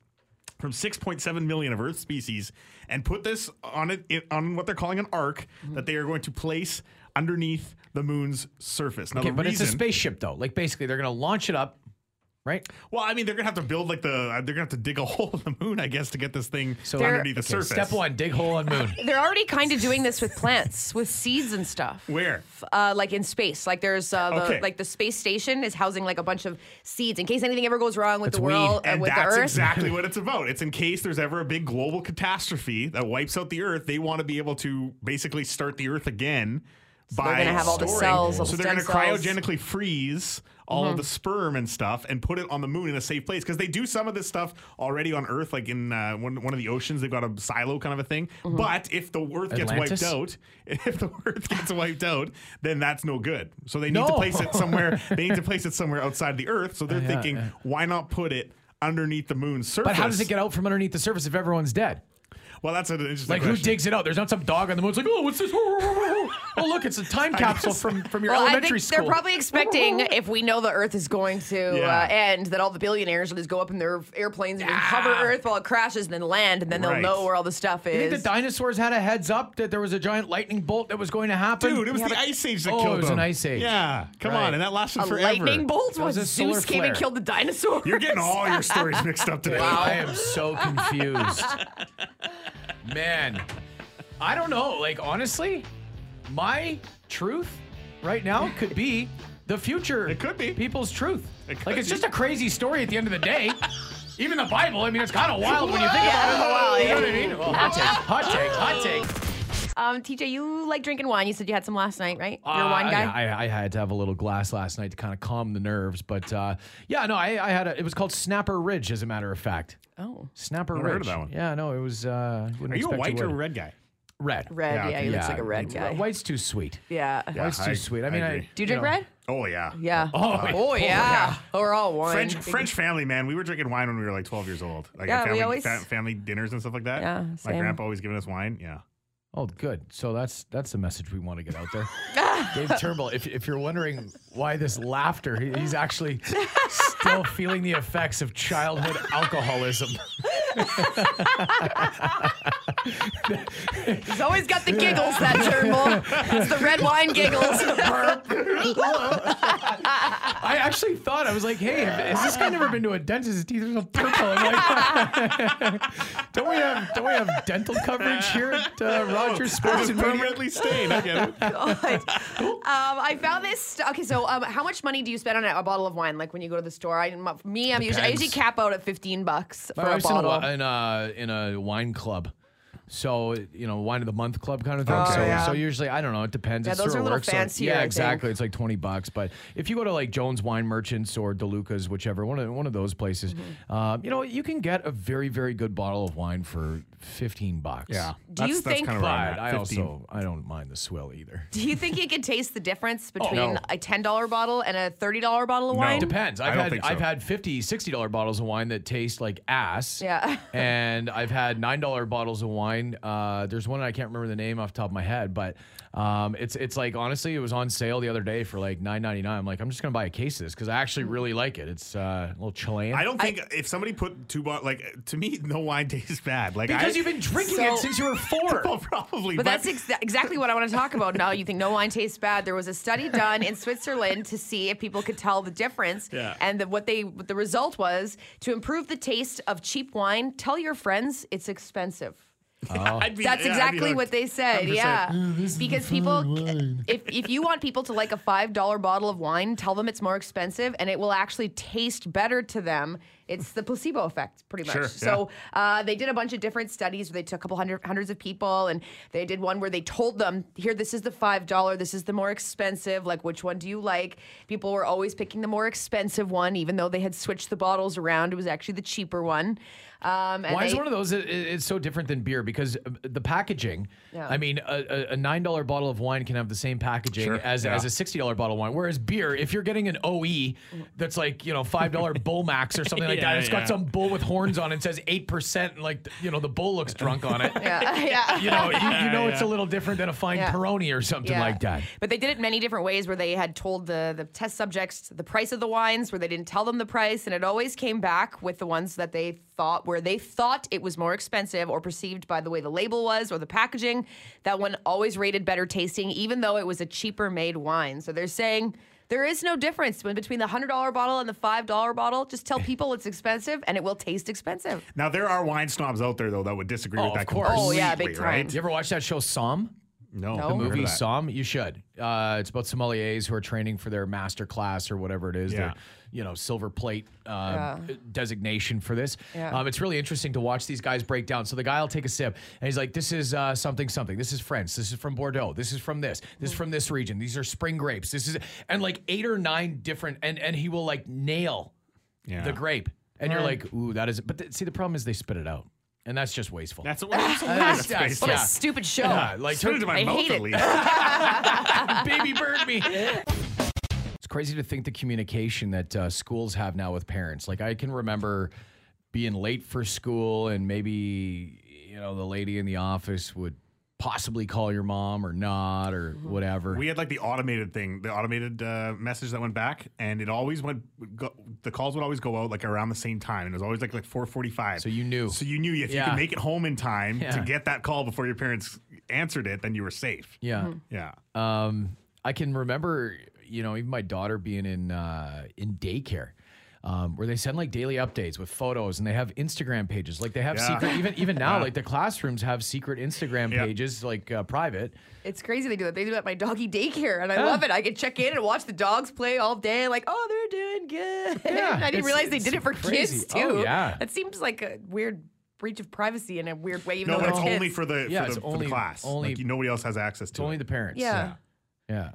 from 6.7 million of Earth species and put this on it on what they're calling an ark Mm-hmm. that they are going to place underneath the moon's surface. Now, Okay, but it's a spaceship though. Like basically, they're gonna launch it up, right? Well, I mean, they're gonna have to build like the they're gonna have to dig a [LAUGHS] hole in the moon, I guess, to get this thing So underneath the okay, surface. Step one: dig hole on moon. [LAUGHS] They're already kind of doing this with plants, with seeds and stuff. Where? Uh, like in space, like there's uh, the Okay. like the space station is housing like a bunch of seeds in case anything ever goes wrong with It's the world uh, And with the that's exactly [LAUGHS] what it's about. It's in case there's ever a big global catastrophe that wipes out the Earth. They want to be able to basically start the Earth again by they're gonna have all the cells, all the so they're going to cryogenically freeze all Mm-hmm. of the sperm and stuff and put it on the moon in a safe place because they do some of this stuff already on Earth, like in uh, one one of the oceans. They've got a silo kind of a thing. Mm-hmm. But if the Earth gets Atlantis? wiped out, [LAUGHS] if the Earth gets wiped out, then that's no good. So they need to place it somewhere. [LAUGHS] they need to place it somewhere outside the Earth. So they're Yeah, thinking, yeah. why not put it underneath the moon's surface? But how does it get out from underneath the surface if everyone's dead? Well, that's an interesting Like who digs it out? There's not some dog on the moon. It's like, oh, what's this? Oh, look, it's a time [LAUGHS] capsule from from your well, I elementary think school. they're probably expecting if we know the Earth is going to Yeah. uh, end, that all the billionaires will just go up in their airplanes and just hover Earth while it crashes, and then land, and then they'll Right. know where all the stuff is. You think the dinosaurs had a heads up that there was a giant lightning bolt that was going to happen? Dude, it was Yeah, the but- ice age that Oh, killed it was them. an ice age. Yeah, come Right. on, and that lasted a forever. lightning bolt was a was solar Zeus came and killed the dinosaurs. You're getting all your stories mixed up [LAUGHS] today. I am so confused. [LAUGHS] Man, I don't know. Like, honestly, my truth right now could be the future. It could be. People's truth. It could like, it's be. just a crazy story at the end of the day. Even the Bible, I mean, it's kind of wild when you think about it. you know what I mean? Well, hot take, hot take, hot take. Um, TJ, you like drinking wine. You said you had some last night, right? You're a Uh, wine guy. I, I had to have a little glass last night to kind of calm the nerves, but uh, yeah, no, I, I had a. It was called Snapper Ridge, as a matter of fact. oh, Snapper Never Ridge. heard of that one. Yeah, no, it was. Uh, Are you a white or a red guy? red? red. Yeah, Yeah, okay. he looks like a red guy. White's too sweet. Yeah. White's too sweet. I I mean, I, agree. Do you drink know, red? Oh yeah. Yeah. [LAUGHS] Oh, Oh, yeah. We're all wine. French French family, man. We were drinking wine when we were like 12 years old. Like Yeah, at we family, always- fa- family dinners and stuff like that. Yeah, My same. grandpa always giving us wine. Yeah. Oh, good. So that's that's the message we want to get out there. [LAUGHS] Ah. Dave Turnbull, if, if you're wondering why this laughter, he, he's actually still feeling the effects of childhood alcoholism. [LAUGHS] He's always got the giggles, that Turnbull. It's the red wine giggles. I actually thought I was like, "Hey, has this guy never been to a dentist? His teeth are so purple." I'm like, [LAUGHS] don't we have don't we have dental coverage here at uh, Rogers Sports It's and permanently stained. I get it. God. um, I found this. Okay, so um, how much money do you spend on a, a bottle of wine? Like when you go to the store, I, m- me, I'm usually, I usually cap out at fifteen bucks for I a was in a, bottle. in a in a wine club. So you know, wine of the month club kind of thing. Oh, so yeah. so usually I don't know. It depends. Yeah, It those sort are of a little works. So- fancier, I yeah, think. exactly. It's like twenty bucks. But if you go to like Jones Wine Merchants or DeLuca's, whichever one of one of those places, Mm-hmm. uh, you know, you can get a very very good bottle of wine for fifteen bucks. Yeah. Do you that's, that's think- kind of where I'm But I also I don't mind the swill either. [LAUGHS] do you think you could taste the difference between Oh, no. a ten dollar bottle and a thirty dollar bottle of No. wine? It depends. I I've don't had think so. I've had 50 60 dollar bottles of wine that taste like ass. Yeah. [LAUGHS] and I've had nine dollar bottles of wine. Uh, there's one I can't remember the name off the top of my head, but um, it's it's like honestly, it was on sale the other day for like nine ninety nine. I'm like, I'm just gonna buy a case of this because I actually really like it. It's uh, a little Chilean. I don't think if somebody put two bottles, like to me, no wine [LAUGHS] tastes bad. Like because you've been drinking So- it since you were four. [LAUGHS] well, probably. But that's ex- exactly what I want to talk about now. You think no wine tastes bad? There was a study done in Switzerland to see if people could tell the difference. Yeah. And the, what they what the result was to improve the taste of cheap wine. Tell your friends it's expensive. [LAUGHS] I'd be- That's yeah, I'd be exactly hooked. what they said. 100%. Yeah. because people, if, if you want people to like a $5 bottle of wine, tell them it's more expensive and it will actually taste better to them. It's the placebo effect, pretty much. Sure, so uh, they did a bunch of different studies where they took a couple hundred hundreds of people and they did one where they told them, here, this is the $5, this is the more expensive. Like, which one do you like? People were always picking the more expensive one, even though they had switched the bottles around. It was actually the cheaper one. Um, and Why is one of those? it- It's so different than beer because uh, the packaging. Yeah. I mean, a, a- a nine dollar bottle of wine can have the same packaging Sure, as yeah. as a sixty dollar bottle of wine. Whereas beer, if you're getting an OE that's like you know five dollar [LAUGHS] Bull Max or something like Yeah, that, it's yeah. got some bull with horns on it, and says eight percent, and like you know the bull looks drunk on it. [LAUGHS] yeah, [LAUGHS] yeah. You know, you, you know it's a little different than a fine Yeah. Peroni or something Yeah. like that. But they did it many different ways where they had told the, the test subjects the price of the wines, where they didn't tell them the price, and it always came back with the ones that they thought where they thought it was more expensive or perceived by the way the label was or the packaging. That one always rated better tasting, even though it was a cheaper made wine. So they're saying there is no difference between the hundred dollar bottle and the five dollar bottle. Just tell people it's expensive and it will taste expensive. Now there are wine snobs out there though that would disagree Oh, with of course. Oh, yeah, completely, big time. right? You ever watch that show Somm? No, No. the never movie that. Somm. You should. Uh, it's about sommeliers who are training for their master class or whatever it is. Yeah. Their, you know, silver plate uh, designation for this. Yeah. Um, it's really interesting to watch these guys break down. So the guy will take a sip and he's like, "This is uh, something, something. This is French. This is from Bordeaux. This is from this. This is from this region. These are spring grapes. This is and like eight or nine different. And and he will like nail Yeah. the grape. And you're like, ooh, that is. It. But th- see, the problem is they spit it out, and that's just wasteful. That's [LAUGHS] what I'm saying. That's- That's that's- What Yeah. a stupid show. yeah, like Spit it in my I mouth hate at it. least. [LAUGHS] baby bird me. It's crazy to think the communication that uh, schools have now with parents. Like I can remember being late for school, and maybe you know the lady in the office would possibly call your mom or not or whatever. We had like the automated thing, the automated uh, message that went back, and it always went. Go, the calls would always go out like around the same time, and it was always like like four forty five. So you knew. So you knew if you Yeah. could make it home in time Yeah. to get that call before your parents answered it, then you were safe. yeah. Yeah. Um, I can remember, you know, even my daughter being in uh, in daycare. Um, where they send like daily updates with photos and they have Instagram pages. Like they have Yeah. secret, even even now, Yeah. like the classrooms have secret Instagram Yeah. pages, like uh, private. It's crazy they do that. They do that at my doggy daycare, and I love it. I can check in and watch the dogs play all day. Like, oh, they're doing good. [LAUGHS] Yeah, I didn't it's- realize they did it for crazy. kids too. Oh, yeah. that seems like a weird breach of privacy in a weird way. Even No, though but they're it's only for the Yeah, for it's the, for only- the class. only- like, nobody else has access It's to only it. the parents. yeah. Yeah.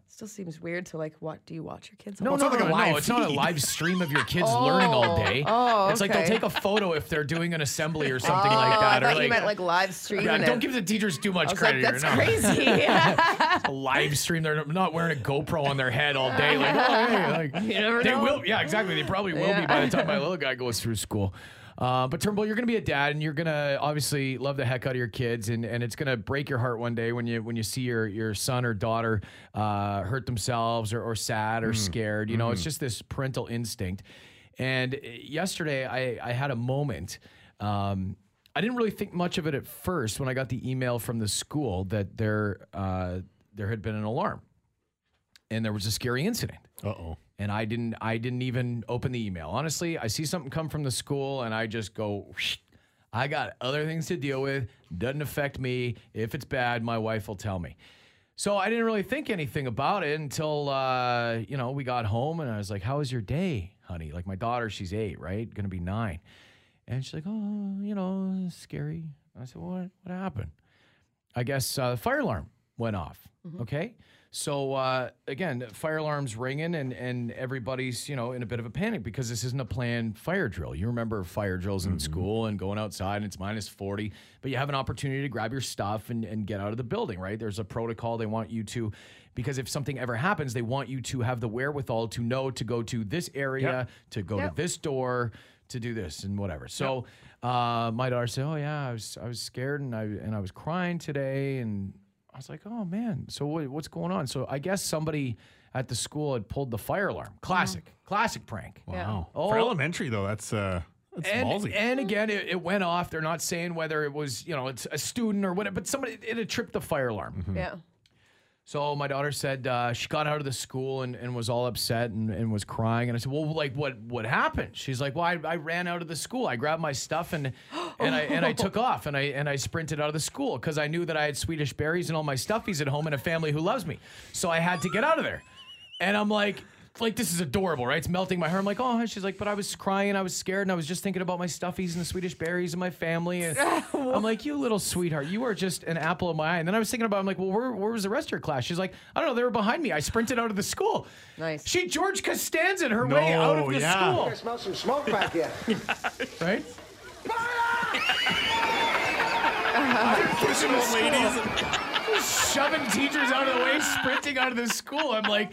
Still seems weird to like. What do you watch your kids? No, on? no, not no, like a no, live It's not a live stream of your [LAUGHS] kids learning all oh, day. oh, It's like they'll take a photo if they're doing an assembly or [LAUGHS] oh, something Oh, like that. I or thought you meant like live stream. yeah, don't it. give the teachers too much credit. like, that's no. crazy. [LAUGHS] a live stream. They're not wearing a GoPro on their head all day. Like, oh, hey, like they know. will. Yeah, exactly. They probably will be by the time my little guy goes through school. Uh, but Turnbull, you're going to be a dad, and you're going to obviously love the heck out of your kids, and, and it's going to break your heart one day when you when you see your your son or daughter uh, hurt themselves or, or sad or scared. You know, it's just this parental instinct. And uh, yesterday, I I had a moment. Um, I didn't really think much of it at first when I got the email from the school that there uh, there had been an alarm, and there was a scary incident Uh oh. And I didn't I didn't even open the email. Honestly, I see something come from the school and I just go "Whoosh." I got other things to deal with. Doesn't affect me. If it's bad, my wife will tell me. So I didn't really think anything about it until uh, you know we got home and I was like, "How was your day, honey?" Like my daughter, she's eight, right? Gonna be nine, and she's like, "Oh, you know, scary." I said, "What? What happened?" I guess uh, the fire alarm went off. Okay. So uh, again, fire alarm's ringing, and and everybody's you know in a bit of a panic because this isn't a planned fire drill. You remember fire drills in school and going outside and it's minus forty, but you have an opportunity to grab your stuff and and get out of the building. Right? There's a protocol they want you to, because if something ever happens, they want you to have the wherewithal to know to go to this area, to go Yep. to this door, to do this and whatever. So uh, my daughter said, "Oh yeah, I was I was scared and I and I was crying today and." I was like, oh man, so what, what's going on? So I guess somebody at the school had pulled the fire alarm. Classic, classic prank. Wow. Oh. For elementary though, that's uh, that's And, ballsy. and again, it, it went off. They're not saying whether it was, you know, it's a student or whatever, but somebody, it had tripped the fire alarm. Yeah. So my daughter said uh, she got out of the school and, and was all upset and, and was crying. And I said, "Well, like what what happened?" She's like, "Well, I, I ran out of the school. I grabbed my stuff and and I and I [GASPS] took off and I and I sprinted out of the school because I knew that I had Swedish berries and all my stuffies at home and a family who loves me. So I had to get out of there." And I'm like, like this is adorable, right? It's melting my heart. I'm like, oh, and she's like, but I was crying, I was scared, and I was just thinking about my stuffies and the Swedish berries and my family. And [LAUGHS] I'm like, you little sweetheart, you are just an apple of my eye. And then I was thinking about, I'm like, well, where, where was the rest of your class? She's like, I don't know, they were behind me. I sprinted out of the school. Nice. She George Costanza her way out of No, the yeah. school, smell some smoke back here. [LAUGHS] right? Pushing [LAUGHS] old ladies. Shoving teachers out of the way, sprinting out of the school. I'm like,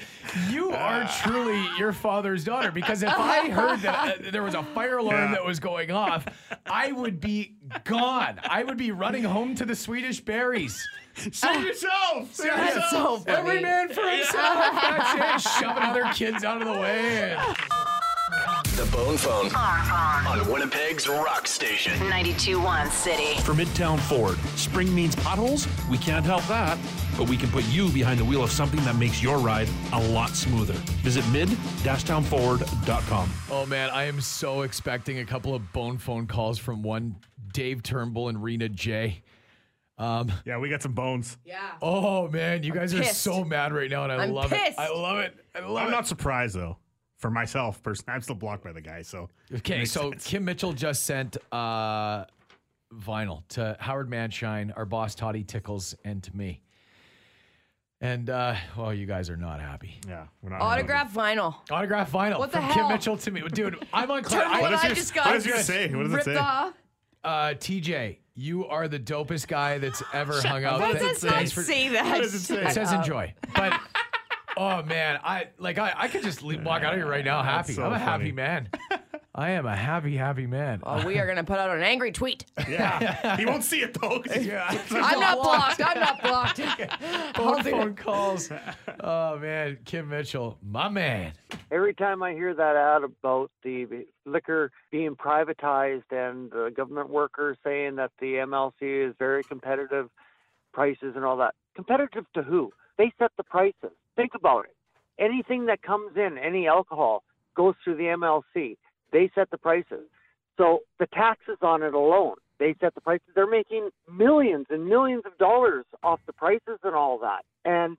you are truly your father's daughter. Because if I heard that uh, there was a fire alarm Yeah. that was going off, I would be gone. I would be running home to the Swedish berries. Save yourself. Save That's yourself. so Every man for himself. [LAUGHS] That's it. Shoving other kids out of the way. And The Bone Phone on Winnipeg's Rock Station. 92.1 City. For Midtown Ford, spring means potholes? We can't help that. But we can put you behind the wheel of something that makes your ride a lot smoother. Visit mid-townford.com. oh man, I am so expecting a couple of bone phone calls from one Dave Turnbull and Rena J. Um, yeah, we got some bones. Yeah. Oh man, you guys are pissed. so mad right now, and I I'm love pissed. it. I love it. I love I'm it. not surprised though. For myself, personally, I'm still blocked by the guy. So Okay, so sense. Kim Mitchell just sent uh, vinyl to Howard Manshine, our boss Toddy Tickles, and to me. And uh, well, you guys are not happy. yeah, we're not Autograph vinyl. Autograph vinyl What the from Kim? Mitchell to me, dude. I'm on [LAUGHS] Turn cloud. what does I yours- just what got does yours say? What does it ripped say? off. Uh, TJ, you are the dopest guy that's ever [LAUGHS] hung out. It Th- does not thanks for- say that. What does it say? It says enjoy, but oh man, I like I, I could just leave, walk out of here right now happy. so I'm a happy man. I am a happy, happy man. Oh, we are going to put out an angry tweet. Yeah, he won't see it though. 'cause he's- Yeah. [LAUGHS] I'm not blocked. I'm not blocked. [LAUGHS] phone, phone calls. Oh man, Kim Mitchell, my man. Every time I hear that ad about the liquor being privatized and the government workers saying that the MLC is very competitive prices and all that, competitive to who? They set the prices. Think about it. Anything that comes in, any alcohol, goes through the MLC. They set the prices. So the taxes on it alone, they set the prices. They're making millions and millions of dollars off the prices and all that. And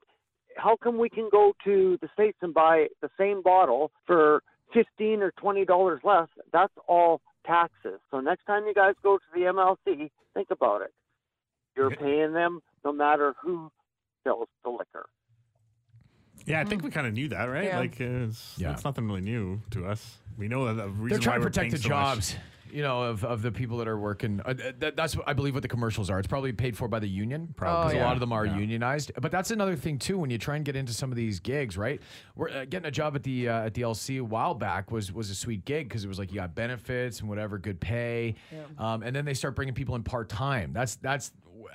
how come we can go to the states and buy the same bottle for fifteen or twenty dollars less? That's all taxes. So next time you guys go to the MLC, think about it. You're paying them no matter who sells the liquor. Yeah, I think we kind of knew that, right? Yeah. Like, uh, it's, Yeah. it's nothing really new to us. We know that the reason They're trying why to we're protect the paying so much- jobs, you know, of, of the people that are working. Uh, that, that's I believe what the commercials are. It's probably paid for by the union, Oh, because a yeah. lot of them are unionized. But that's another thing too. When you try and get into some of these gigs, right? We're uh, getting a job at the uh, at the LC a while back was was a sweet gig because it was like you got benefits and whatever, good pay, um, and then they start bringing people in part time. That's that's.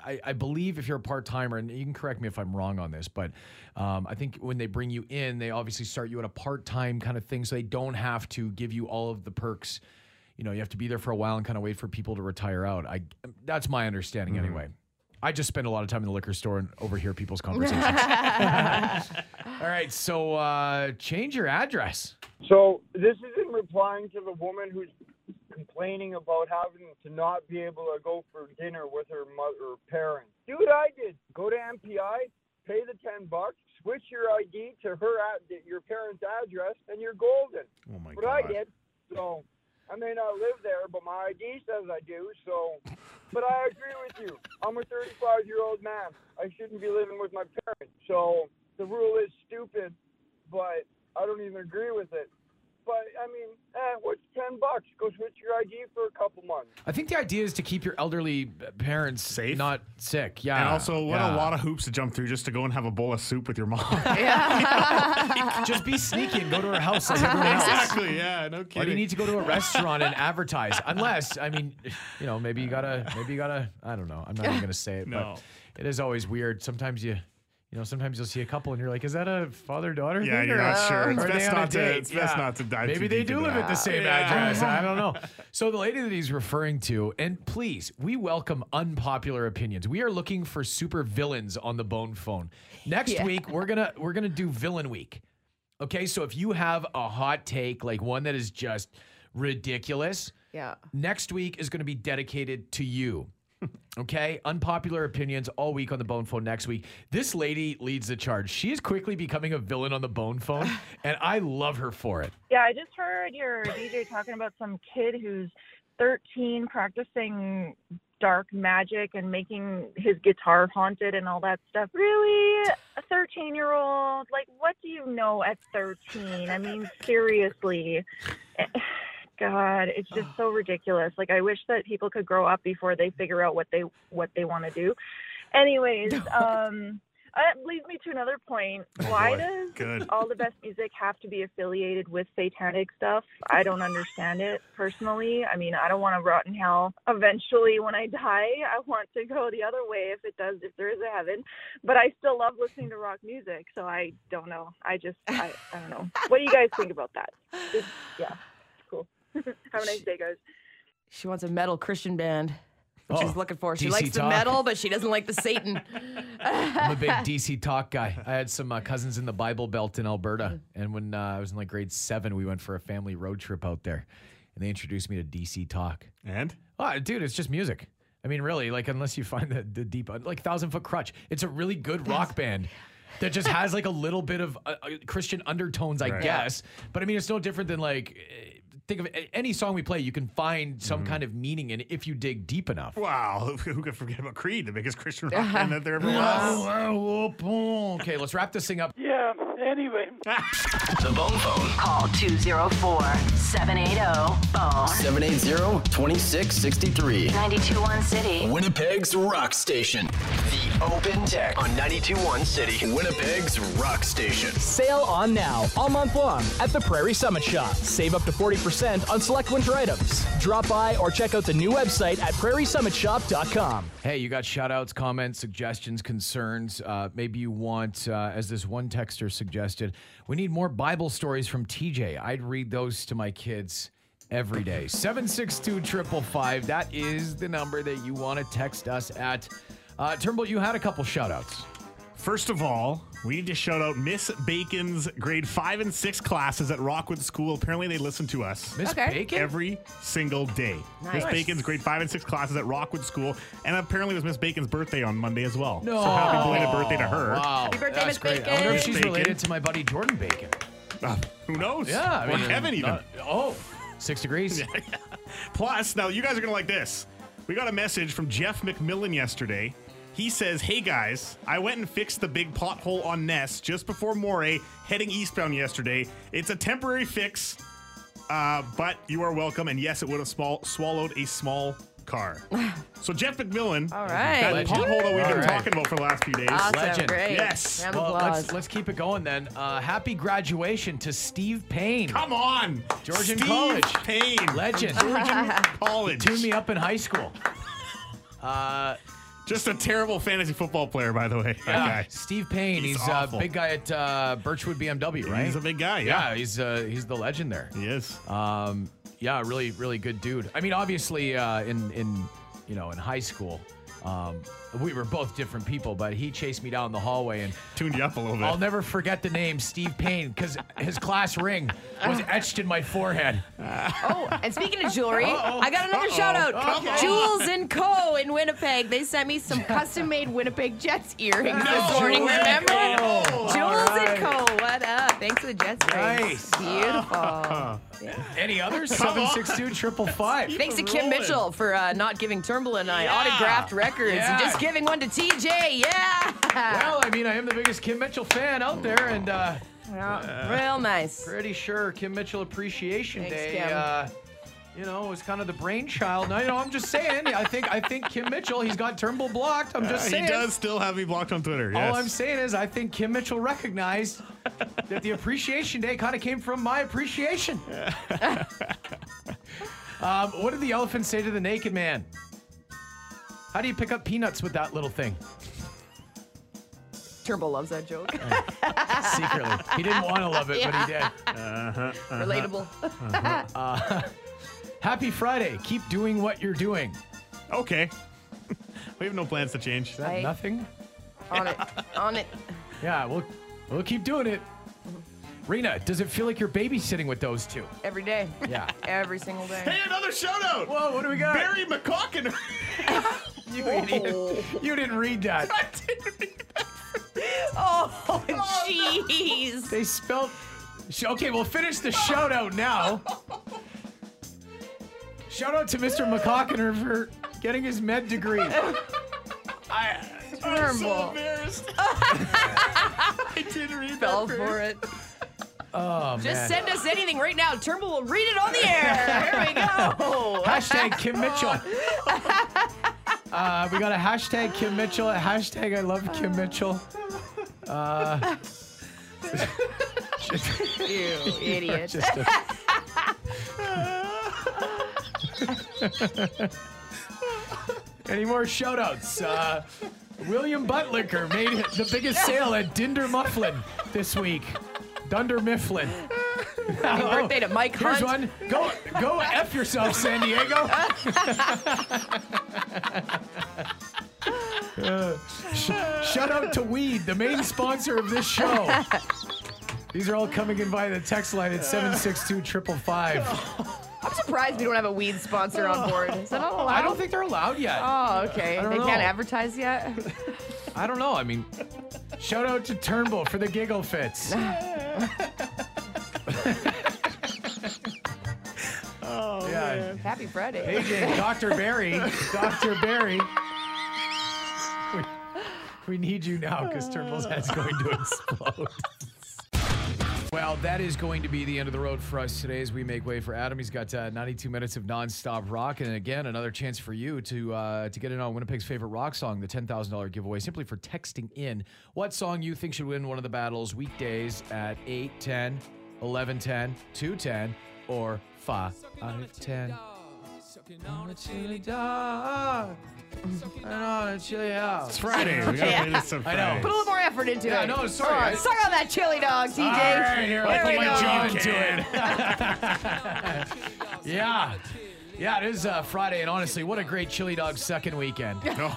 I, I believe if you're a part timer, and you can correct me if I'm wrong on this, but um, I think when they bring you in, they obviously start you at a part time kind of thing, so they don't have to give you all of the perks you know, you have to be there for a while and kind of wait for people to retire out. I that's my understanding Mm-hmm. anyway. I just spend a lot of time in the liquor store and overhear people's [LAUGHS] conversations. [LAUGHS] All right, so uh, change your address. So this is in replying to the woman who's complaining about having to not be able to go for dinner with her mother or parents. Do what I did. Go to MPI, pay the ten bucks, switch your ID to her ad- your parents' address, and you're golden. Oh my what I did. So I may not live there, but my ID says I do. So, but I agree with you. I'm a 35 year old man. I shouldn't be living with my parents. So the rule is stupid, but I don't even agree with it. But I mean, eh, what's 10 bucks? Go switch your ID for a couple months. I think the idea is to keep your elderly parents Safe? not sick. Yeah. And also, what yeah. a lot of hoops to jump through just to go and have a bowl of soup with your mom. [LAUGHS] Just be sneaky and go to her house like everyone else. exactly. Yeah. No kidding. Why do you need to go to a restaurant and advertise? Unless, I mean, you know, maybe you gotta, maybe you gotta. I don't know. I'm not even [LAUGHS] gonna say it, No. but it is always weird. Sometimes you, You know, sometimes you'll see a couple and you're like, is that a father daughter? Yeah, thing you're or- not uh, sure. It's or are they best not to- date? it's best not to dive Maybe too they deep do into live at the same Yeah. address. I don't know. [LAUGHS] So the lady that he's referring to, and please, we welcome unpopular opinions. We are looking for super villains on the bone phone. Next Yeah. week, we're gonna we're gonna do villain week. Okay, so if you have a hot take, like one that is just ridiculous, Yeah. next week is going to be dedicated to you. Okay, unpopular opinions all week on the Bone Phone next week. This lady leads the charge. She is quickly becoming a villain on the Bone Phone, [SIGHS] and I love her for it. Yeah, I just heard your DJ talking about some kid who's 13 practicing dark magic and making his guitar haunted and all that stuff. Really? A 13 year old? Like, what do you know at 13? I mean, seriously. God, it's just so ridiculous. Like, I wish that people could grow up before they figure out what they what they want to do. Anyways, [LAUGHS] um, that leads me to another point. Why boy. does Good. all the best music have to be affiliated with satanic stuff? I don't understand it personally. I mean, I don't want to rot in hell eventually when I die. I want to go the other way if it does, if there is a heaven. But I still love listening to rock music, so I don't know. I just, I, I don't know. What do you guys think about that? Just, yeah, cool. [LAUGHS] Have a nice day, guys. She wants a metal Christian band. What Oh, she's looking for. She DC likes the metal, but she doesn't like the Satan. [LAUGHS] I'm a big DC talk guy. I had some uh, cousins in the Bible Belt in Alberta, and when uh, I was in like grade seven, we went for a family road trip out there, and they introduced me to DC talk. And Oh, dude, it's just music. I mean, really, like unless you find the, the deep, like Thousand Foot Krutch, it's a really good rock band that just has like a little bit of uh, uh, Christian undertones, I Right. guess. But I mean, it's no different than like think of any song we play, you can find some Mm-hmm. kind of meaning in it if you dig deep enough. Wow, who could forget about Creed, the biggest Christian rock [LAUGHS] band that there ever was? Okay, let's wrap this thing up. Yeah, anyway. [LAUGHS] The Bone Phone. Call 204 780 BONE. 780-2663. 921 City. Winnipeg's Rock Station. The Open Text on 92.1 City. Winnipeg's Rock Station. Sale on now, all month long, at the Prairie Summit Shop. Save up to 40% on select winter items. Drop by or check out the new website at prairiesummitshop.com. Hey, you got shout outs, comments, suggestions, concerns. Uh, maybe you want, uh, as this one texter suggested, we need more Bible stories from TJ. I'd read those to my kids every day. 762 555. That is the number that you want to text us at. Uh, Turnbull, you had a couple shout outs. First of all, we need to shout out Miss Bacon's grade five and six classes at Rockwood School. Apparently, they listen to us. Miss Okay. Bacon? Every single day. Miss Nice. Bacon's grade five and six classes at Rockwood School. And apparently, it was Miss Bacon's birthday on Monday as well. No. So happy belated birthday to her. Wow. Happy birthday, that's Miss great. I Bacon. wonder if she's Bacon. related to my buddy Jordan Bacon. Uh, who knows? Yeah. I or mean, Kevin, even. not- oh, six degrees. [LAUGHS] Plus, now you guys are going to like this. We got a message from Jeff McMillan yesterday. He says, Hey guys, I went and fixed the big pothole on Ness just before Moray heading eastbound yesterday. It's a temporary fix, uh, but you are welcome. And yes, it would have small, swallowed a small car. [LAUGHS] so, Jeff McMillan, All right. that Legend. pothole that we've All been right. talking about for the last few days. Awesome. Legend. Great. Yes. Round Well, let's, let's keep it going then. Uh, happy graduation to Steve Payne. Come on, Georgian Steve College. Payne, Legend. Georgian [LAUGHS] College. Tuned me up in high school. [LAUGHS] Uh, Just a terrible fantasy football player, by the way. Yeah. Steve Payne. He's He's, a big guy at uh, Birchwood BMW, right? He's a big guy. yeah, Yeah, he's uh, he's the legend there. he is. Um, yeah, really, really good dude. I mean, obviously, uh, in in you know in high school, um, we were both different people, but he chased me down the hallway and Tuned you up a little bit. I'll never forget the name Steve Payne because his class ring was [LAUGHS] etched in my forehead. Oh, and speaking of jewelry, Uh-oh. I got another Uh-oh. shout out. Come on. Jewels and Co. in Winnipeg. They sent me some custom made Winnipeg Jets earrings this morning. Remember? Oh, Jewels all and Co. What up? Thanks to the Jets rings. Nice. Beautiful. [LAUGHS] Any others? 762 triple five. Thanks to Kim rolling. Mitchell for uh, not giving Turnbull and I Yeah. autographed records Yeah. and just giving one to TJ. Yeah. Well, I mean, I am the biggest Kim Mitchell fan out there, and uh, Yeah, Real nice. pretty sure Kim Mitchell Appreciation Thanks, Day. Kim. You know, was kind of the brainchild. No, you know, I'm just saying. I think I think Kim Mitchell. He's got Turnbull blocked. I'm just Uh, saying. he does still have me blocked on Twitter. Yes. All I'm saying is, I think Kim Mitchell recognized that the Appreciation Day kind of came from my appreciation. [LAUGHS] um, what did the elephant say to the naked man? How do you pick up peanuts with that little thing? Turnbull loves that joke. [LAUGHS] Secretly. He didn't want to love it, but he [LAUGHS] did. Uh-huh, uh-huh. Relatable. Uh, happy Friday. Keep doing what you're doing. Okay. [LAUGHS] we have no plans to change. Is that Right. nothing? on it. On it. Yeah, we'll we'll keep doing it. Rena, does it feel like you're babysitting with those two? Every day. Yeah. [LAUGHS] Every single day. Hey, another shout out. Whoa, what do we got? Barry McCocken. [LAUGHS] You idiot. Oh. You didn't read that. I didn't read that. Oh, oh jeez. They spelled. sh- Okay, we'll finish the shout out now. Shout out to Mr. McCockiner for getting his med degree. [LAUGHS] I, Turnbull. embarrassed. [LAUGHS] I didn't read Fell that. for it. oh, Just man. send us anything right now. Turnbull will read it on the air. Here we go. [LAUGHS] Hashtag Kim Mitchell. Uh, we got a hashtag Kim Mitchell, a hashtag I love Kim Mitchell. Uh, You idiot. [LAUGHS] Any more shout outs? Uh, William Buttlicker made the biggest sale at Dinder Mufflin this week. Dunder Mifflin. Happy birthday to Mike Here's Hunt. one. Go, go F yourself, San Diego. Uh, [LAUGHS] sh- shout out to Weed, the main sponsor of this show. These are all coming in via the text line at 762 I'm surprised we don't have a weed sponsor on oh. board. Is that not allowed? I don't think they're allowed yet. Oh, okay. I don't They know. can't advertise yet. I don't know. I mean, shout out to Turnbull for the giggle fits. [LAUGHS] Oh, oh Yeah. Happy Friday. AJ, Dr. Barry, [LAUGHS] Dr. Barry. We, we need you now because Turnbull's head's going to explode. Well, that is going to be the end of the road for us today as we make way for Adam. He's got uh, 92 minutes of nonstop rock, and again, another chance for you to uh, to get in on Winnipeg's favorite rock song, the $10,000 giveaway, simply for texting in what song you think should win one of the battles weekdays at 8, 10, 11, 10, 2, 10, or 5, 10. On a chilly dog. And on a chilly house. It's Friday. We gotta play this some I know. Put a little more effort into Yeah, it. no, sorry. Come suck on that chili dog, TJ. All right, here, there I'll we put my go. jaw into it. [LAUGHS] yeah. Yeah, it is uh, Friday, and honestly, what a great chili dog second weekend. [LAUGHS] No,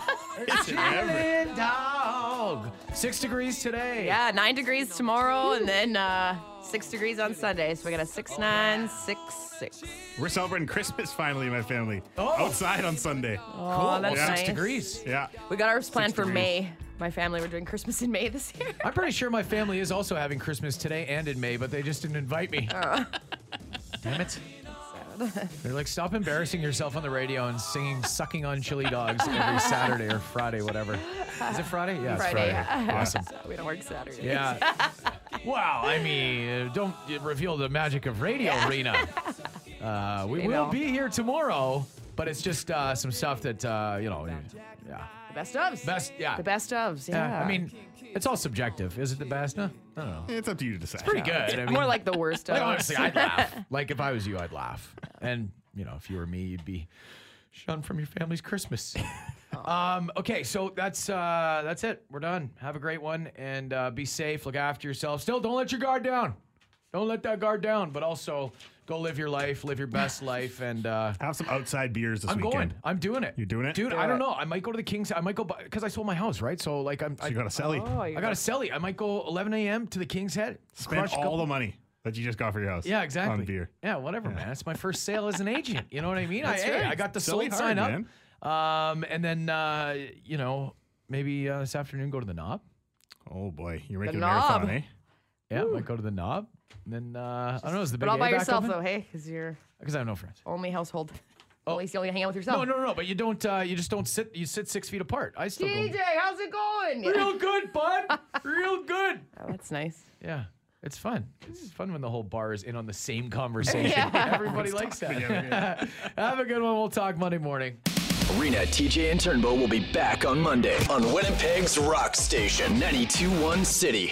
is it ever? Chili dog. Six degrees today. Yeah, nine degrees tomorrow, and then uh, six degrees on Sunday. So we got a six nine six six. We're celebrating Christmas finally, my family. Oh. Outside on Sunday. Oh, Cool. that's Well, nice. Six degrees. Yeah. We got ours planned for degrees. May. My family, we're doing Christmas in May this year. I'm pretty sure my family is also having Christmas today and in May, but they just didn't invite me. Damn it. [LAUGHS] They're like, stop embarrassing yourself on the radio and singing Sucking on Chili Dogs every Saturday or Friday, whatever. Is it Friday? Yeah, it's Friday. Friday. [LAUGHS] Awesome. So we don't work Saturdays. Yeah. [LAUGHS] wow. I mean, uh, don't reveal the magic of radio, Rena. [LAUGHS] Uh, we They will know. be here tomorrow, but it's just uh, some stuff that uh, you know. Yeah. The best ofs. Best. Yeah. The best ofs. Yeah. Yeah. I mean, it's all subjective. Is it the best? No. I don't know. It's up to you to decide. It's pretty good. I mean, More like the worst like honestly, I'd laugh. [LAUGHS] Like if I was you, I'd laugh. And you know, if you were me, you'd be shunned from your family's Christmas. Um, okay, so that's uh, that's it. We're done. Have a great one and uh, be safe. Look after yourself. Still, don't let your guard down. Don't let that guard down. But also, go live your life, live your best [LAUGHS] life, and uh, Have some outside beers this I'm weekend. going. I'm doing it. You're doing it? dude. Do I don't it. know. I might go to the Kings. I might go because I sold my house, right? So like, I'm. So I, you got a celly. Oh, I got a celly. I might go 11 a.m. to the King's Head. Spend crush all couple- the money that you just got for your house. yeah, exactly. On beer. Yeah, whatever, man. It's my first sale as an agent. You know what I mean? [LAUGHS] I, hey, right. I got the Silly sold hard, sign up. man. Um, and then uh, you know maybe uh, this afternoon go to the Knob. Oh boy, you're making a knob. marathon, eh? Yeah, might go to the Knob. And then uh, I don't know. Is the big But all A by back yourself, open? though, hey? Because you're Because I have no friends. only household. [LAUGHS] At least you only hang out with yourself. No, no, no, no. But you don't. Uh, you just don't sit. You sit six feet apart. I still DJ, go. how's it going? Real good, bud. [LAUGHS] Real good. Oh, that's nice. Yeah. It's fun. It's fun when the whole bar is in on the same conversation. [LAUGHS] Yeah. Everybody likes that. Have a good one. We'll talk Monday morning. Rena, TJ, and Turnbull will be back on Monday on Winnipeg's Rock Station, 92.1 City.